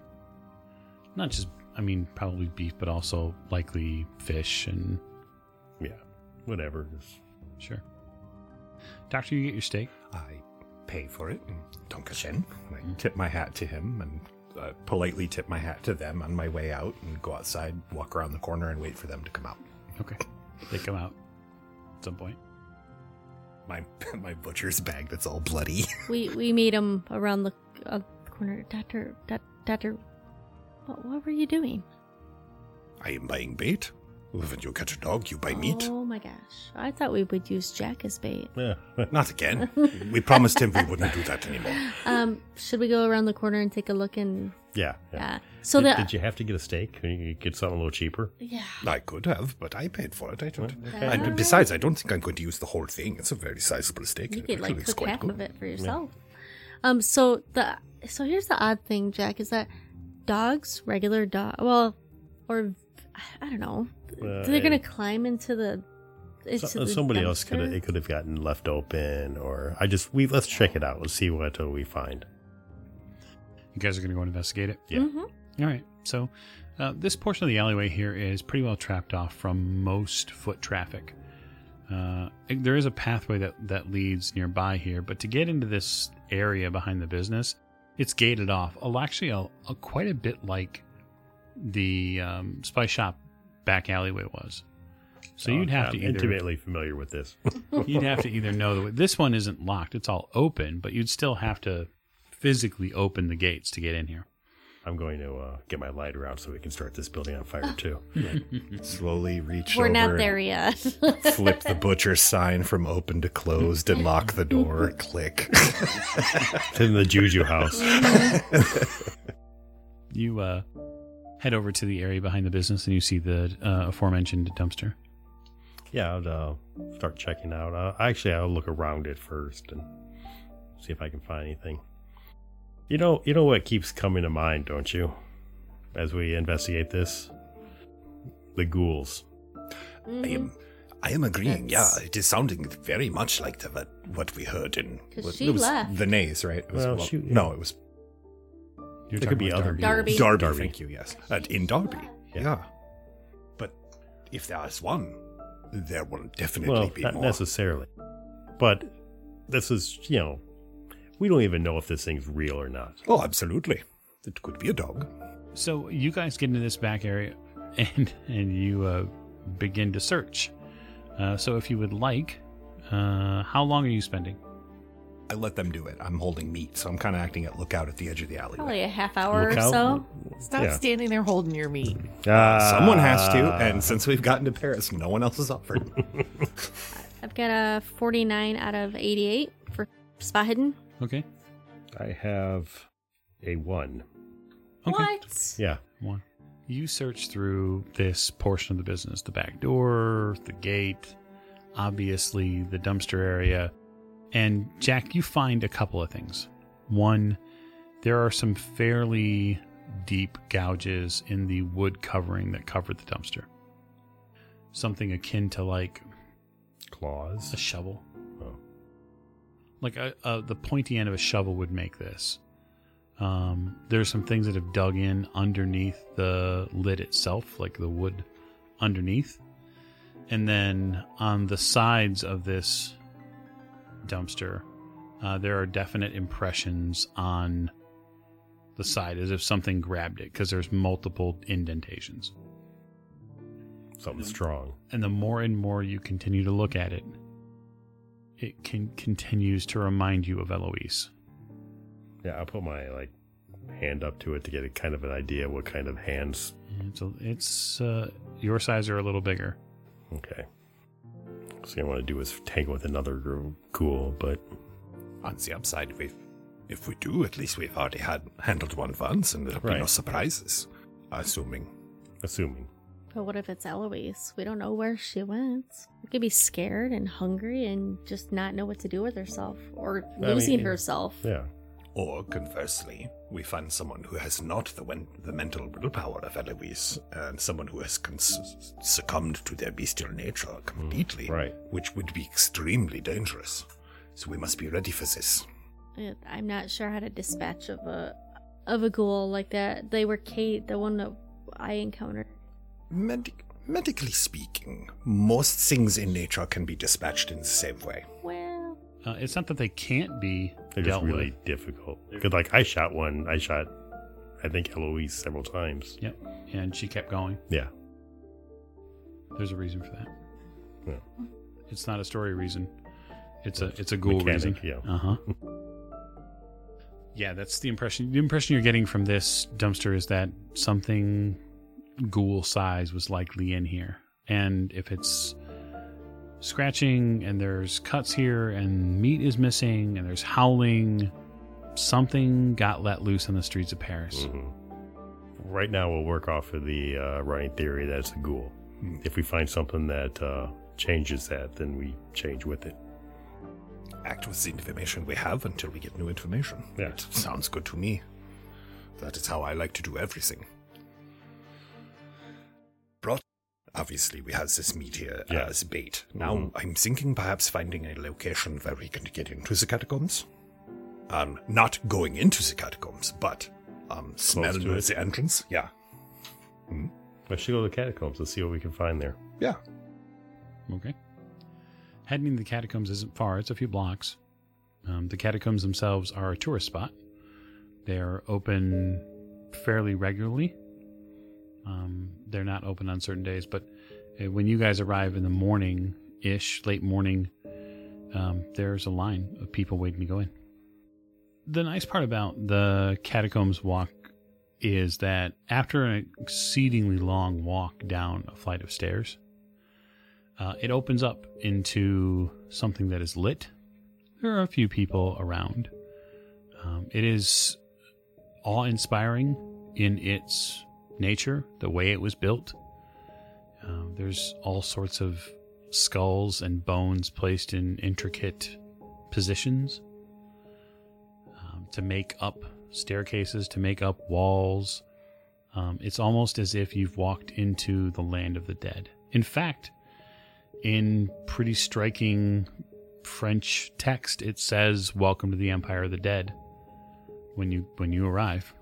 not just, I mean, probably beef, but also likely fish and Yeah, whatever. Just sure. Doctor, you get your steak. I pay for it. and Dankeschön. I tip my hat to him and uh, politely tip my hat to them on my way out and go outside, walk around the corner, and wait for them to come out. Okay. They come out at some point. My my butcher's bag that's all bloody. We we meet him around the, uh, corner. Doctor, doc, doctor, what what were you doing? I am buying bait. When you catch a dog, you buy meat. Oh my gosh! I thought we would use Jack as bait. yeah. Not again. we promised him we wouldn't do that anymore. Um, should we go around the corner and take a look and yeah. yeah. yeah? So did, the did you have to get a steak? Can you get something a little cheaper? yeah. I could have, but I paid for it. I don't. Okay. And besides, I don't think I'm going to use the whole thing. It's a very sizable steak. You could like cook half good. of it for yourself. Um, so the so here's the odd thing, Jack, is that dogs, regular dog. Well, or I don't know. Uh, They're gonna climb into the. Into so- the somebody else could have it could have gotten left open, or I just we let's check it out. Let's see what uh, we find. You guys are going to go and investigate it? Yeah. Mhm. All right. So, uh, this portion of the alleyway here is pretty well trapped off from most foot traffic. Uh, there is a pathway that, that leads nearby here, but to get into this area behind the business, it's gated off. Oh, actually, a, a, quite a bit like the um, Spice Shop back alleyway was. So you'd Uh, have I'm to either intimately familiar with this. you'd have to either know that this one isn't locked; it's all open, but you'd still have to physically open the gates to get in here. I'm going to uh, get my lighter out so we can start this building on fire too. Slowly reach We're over, not there yet. flip the butcher sign from open to closed, and lock the door. Click. it's in the Juju house. You uh, head over to the area behind the business and you see the uh, aforementioned dumpster. Yeah, I'll uh, start checking out. Uh, actually, I'll look around it first and see if I can find anything. You know, you know what keeps coming to mind, don't you? As we investigate this, the ghouls. I am, I am agreeing. Yeah, it is sounding very much like the, what, what we heard in what- she it was left. the nays, right? It was, Well, well, she- no, it was You're There could be about other Darby. Darby. Darby. Thank you. Yes, uh, in Darby. Yeah. Yeah. but if there is one, there will definitely Well, be not more. necessarily, but this is you know, we don't even know if this thing's real or not. Oh, absolutely. It could be a dog. So you guys get into this back area, and and you uh, begin to search. Uh, so if you would like, uh, how long are you spending? I let them do it. I'm holding meat, so I'm kind of acting at lookout at the edge of the alleyway. Probably a half hour Look or so. Stop Yeah. standing there holding your meat. Ah, Someone has to, and since we've gotten to Paris, no one else has offered. I've got a 49 out of 88 for spot hidden. Okay. I have a one. Okay. What? Yeah, One. You search through this portion of the business the back door, the gate, obviously the dumpster area. And Jack, you find a couple of things. One, there are some fairly deep gouges in the wood covering that covered the dumpster. Something akin to like claws. a shovel. Oh. Like a, a, the pointy end of a shovel would make this. Um, there's some things that have dug in underneath the lid itself, like the wood underneath. And then on the sides of this dumpster, uh, there are definite impressions on the side as if something grabbed it because there's multiple indentations. Something strong. And the more and more you continue to look at it, it can continues to remind you of Eloise. Yeah, I'll put my like hand up to it to get a kind of an idea what kind of hands. It's a, it's uh, your size are a little bigger. Okay. So I want to do is tangle with another gr- Cool, but On the upside, we if we do, at least we've already had handled one once, and there'll be no Right. surprises. Assuming. assuming. But what if it's Eloise? We don't know where she went. We could be scared and hungry and just not know what to do with herself or I losing mean, herself. Yeah. Or conversely, we find someone who has not the wen- the mental willpower of Eloise, and someone who has cons- succumbed to their bestial nature completely, right. which would be extremely dangerous. So we must be ready for this. I'm not sure how to dispatch of a of a ghoul like that. They were Kate, the one that I encountered. Medic- medically speaking, most things in nature can be dispatched in the same way. Well, Uh, it's not that they can't be They're just dealt really with. difficult. Because like I shot one, I shot, I think Eloise several times. Yep. And she kept going. Yeah. There's a reason for that. Yeah. It's not a story reason. It's a it's a ghoul Mechanic, reason. yeah. Uh huh. yeah, that's the impression. The impression you're getting from this dumpster is that something ghoul size was likely in here, and if it's scratching and there's cuts here and meat is missing and there's howling, something got let loose on the streets of Paris. Mhm. Right now, we'll work off of the uh, running theory that it's a ghoul. Hmm. If we find something that uh, changes that, then we change with it. Act with the information we have until we get new information. Yeah. It sounds good to me. That is how I like to do everything. Obviously, we have this meat here Yeah. as bait. Now, I'm thinking perhaps finding a location where we can get into the catacombs. Um, not going into the catacombs, but um, smelling the entrance. Yeah, I should go to the catacombs and see what we can find there. yeah. Okay. Heading to the catacombs isn't far, it's a few blocks. Um, the catacombs themselves are a tourist spot. They're open fairly regularly. Um, they're not open on certain days, but uh, when you guys arrive in the morning ish, late morning, um, there's a line of people waiting to go in. The nice part about the catacombs walk is that after an exceedingly long walk down a flight of stairs, uh, it opens up into something that is lit. There are a few people around. Um, it is awe inspiring in its nature, the way it was built. Uh, there's all sorts of skulls and bones placed in intricate positions um, to make up staircases, to make up walls. Um, it's almost as if you've walked into the land of the dead. In fact, in pretty striking French text, it says "Welcome to the Empire of the Dead" when you when you arrive,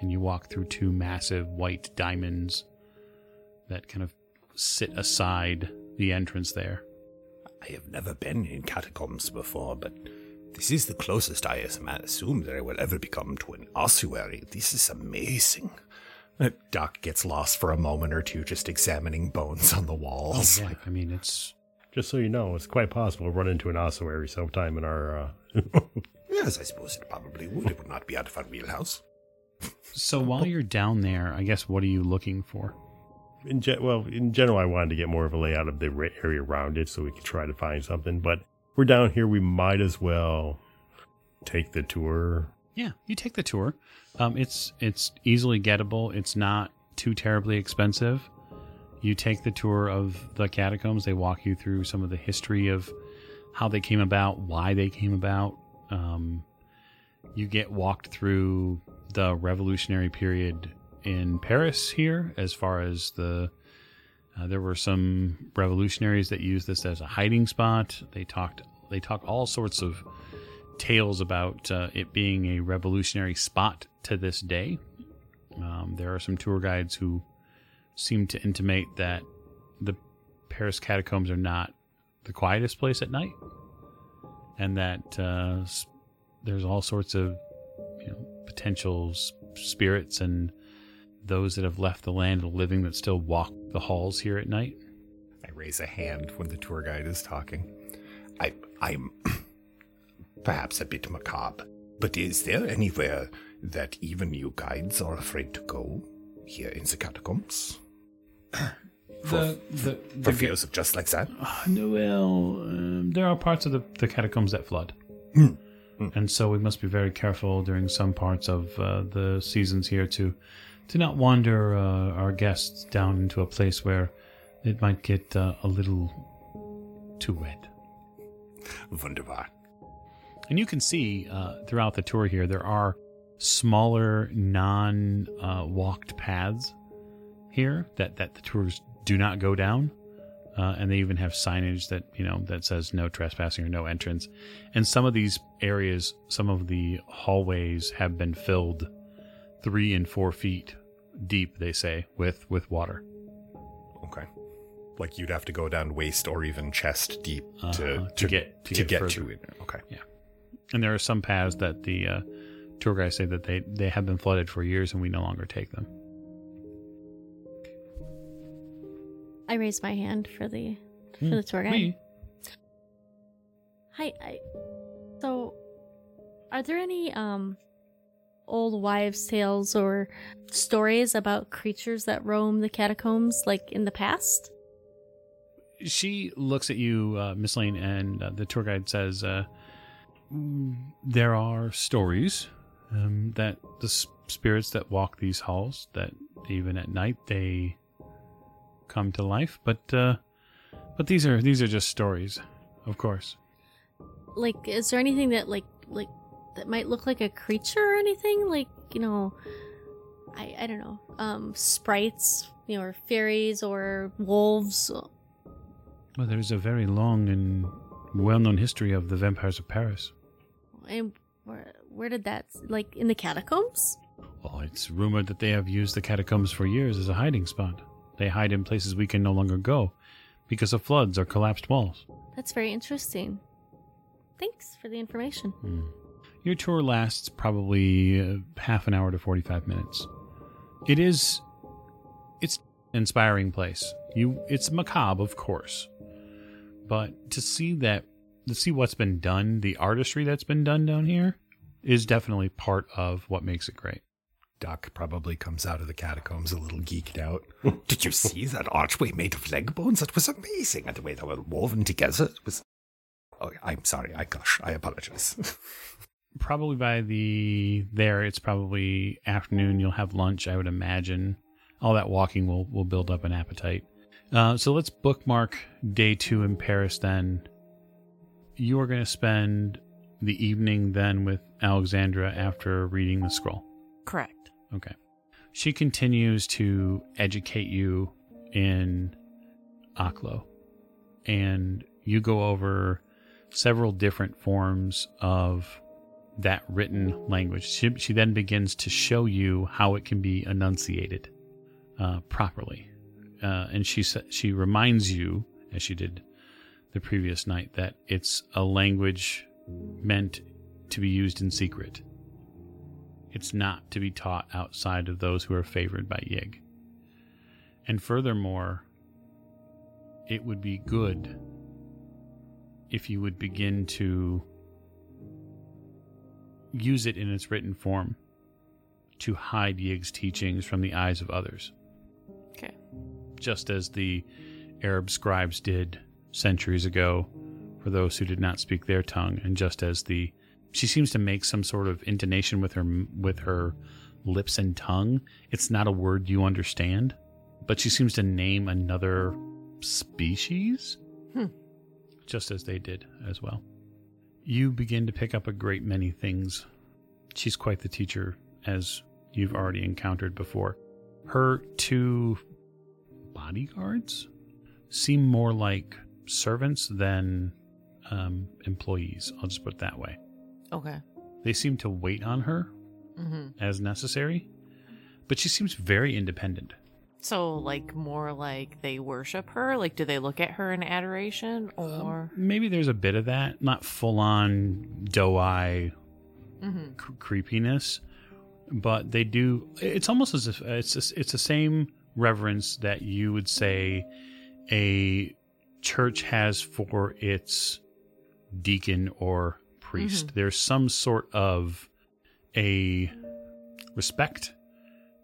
and you walk through two massive white diamonds that kind of sit aside the entrance there. I have never been in catacombs before, but this is the closest I as- assume that I will ever become to an ossuary. This is amazing. Doc gets lost for a moment or two just examining bones on the walls. Oh, Yeah, I mean it's Just so you know, it's quite possible to run into an ossuary sometime in our. Uh, Yes, I suppose it probably would. It would not be out of our wheelhouse. So while you're down there, I guess what are you looking for? in ge- well, in general, I wanted to get more of a layout of the area around it so we could try to find something. But we're down here, we might as well take the tour. Yeah, you take the tour. Um, it's it's easily gettable. It's not too terribly expensive. You take the tour of the catacombs. They walk you through some of the history of how they came about, why they came about. Um, you get walked through the revolutionary period in Paris here, as far as the uh, there were some revolutionaries that used this as a hiding spot. They talked they talk all sorts of tales about uh, it being a revolutionary spot to this day. Um, there are some tour guides who seem to intimate that the Paris catacombs are not the quietest place at night, and that uh, there's all sorts of you know potential spirits and those that have left the land of the living that still walk the halls here at night. I raise a hand when the tour guide is talking. I, I'm perhaps a bit macabre, but is there anywhere that even you guides are afraid to go here in the catacombs? The, the, For fears of just like that? No, well, um, there are parts of the, the catacombs that flood. And so we must be very careful during some parts of uh, the seasons here to to not wander uh, our guests down into a place where it might get uh, a little too wet. Wunderbar. And you can see uh, throughout the tour here, there are smaller, non uh, walked paths here that, that the tours do not go down. Uh, and they even have signage that, you know, that says no trespassing or no entrance. And some of these areas, some of the hallways have been filled three and four feet deep, they say, with, with water. Okay. Like you'd have to go down waist or even chest deep to, Uh-huh, to get- to to get get, to it. Okay. Yeah and there are some paths that the uh, tour guides say that they, they have been flooded for years and we no longer take them. I raised my hand for the Hmm, for the tour guide. Me? Hi, I, so are there any um old wives' tales or stories about creatures that roam the catacombs like in the past? she looks at you, uh, Miss Lane, and uh, the tour guide says, uh, "Mm, "There are stories um, that the s- spirits that walk these halls, that even at night they come to life. But uh, but these are these are just stories, of course. Like is there anything that like like that might look like a creature or anything? Like you know, I I don't know, um, sprites, you know, or fairies or wolves. Well, there's a very long and well-known history of the vampires of Paris. And where where did that like in the catacombs? Well, it's rumored that they have used the catacombs for years as a hiding spot. They hide in places we can no longer go because of floods or collapsed walls. That's very interesting. Thanks for the information. Your tour lasts probably uh, half an hour to 45 minutes. It is it's an inspiring place. You it's macabre, of course. But to see that to see what's been done, the artistry that's been done down here is definitely part of what makes it great. Doc probably comes out of the catacombs a little geeked out. Did you see that archway made of leg bones? That was amazing. And the way they were woven together it was. Oh, I'm sorry. I gosh, I apologize. Probably by the there it's probably afternoon you'll have lunch, I would imagine. All that walking will will build up an appetite. Uh, so let's bookmark day two in Paris then. You are going to spend the evening then with Alexandra after reading the scroll. Correct. Okay. She continues to educate you in Aklo. And you go over several different forms of that written language. She, she then begins to show you how it can be enunciated uh, properly. Uh, and she she reminds you, as she did the previous night, that it's a language meant to be used in secret. It's not to be taught outside of those who are favored by Yig. And furthermore, it would be good if you would begin to use it in its written form to hide Yig's teachings from the eyes of others, Okay. just as the Arab scribes did centuries ago for those who did not speak their tongue, and just as the she seems to make some sort of intonation with her with her lips and tongue. It's not a word you understand, but she seems to name another species, Hmm. just as they did as well. You begin to pick up a great many things. She's quite the teacher, as you've already encountered before. Her two bodyguards seem more like servants than um, employees. I'll just put it that way. Okay. They seem to wait on her hmm as necessary, but she seems very independent. So, like, more like they worship her? Like, do they look at her in adoration? Or. Maybe there's a bit of that, not full on doe eye hmm cr- creepiness, but they do. It's almost as if it's just, it's the same reverence that you would say a church has for its deacon or priest. Mm-hmm. There's some sort of a respect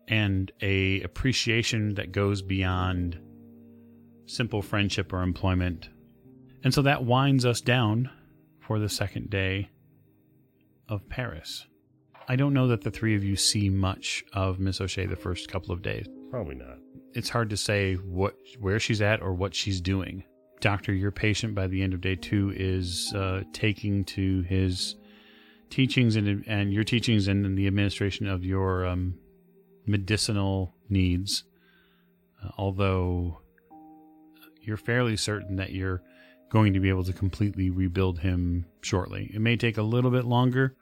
and a appreciation that goes beyond simple friendship or employment. And so that winds us down for the second day of Paris. I don't know that the three of you see much of Miss O'Shea the first couple of days. Probably not. It's hard to say what where she's at or what she's doing. Doctor, your patient by the end of day two is uh, taking to his teachings and and your teachings and the administration of your um, medicinal needs. Uh, although you're fairly certain that you're going to be able to completely rebuild him shortly. It may take a little bit longer,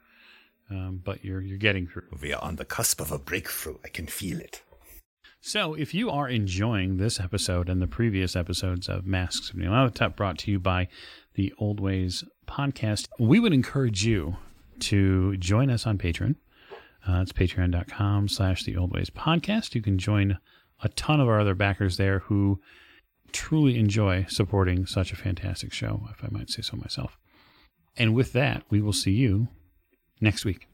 um, but you're you're getting through. we are on the cusp of a breakthrough. I can feel it. So, if you are enjoying this episode and the previous episodes of Masks of Nyarlathotep brought to you by the Old Ways podcast, we would encourage you to join us on Patreon. Uh, it's patreon.com slash the Old Ways podcast. You can join a ton of our other backers there who truly enjoy supporting such a fantastic show, if I might say so myself. And with that, we will see you next week.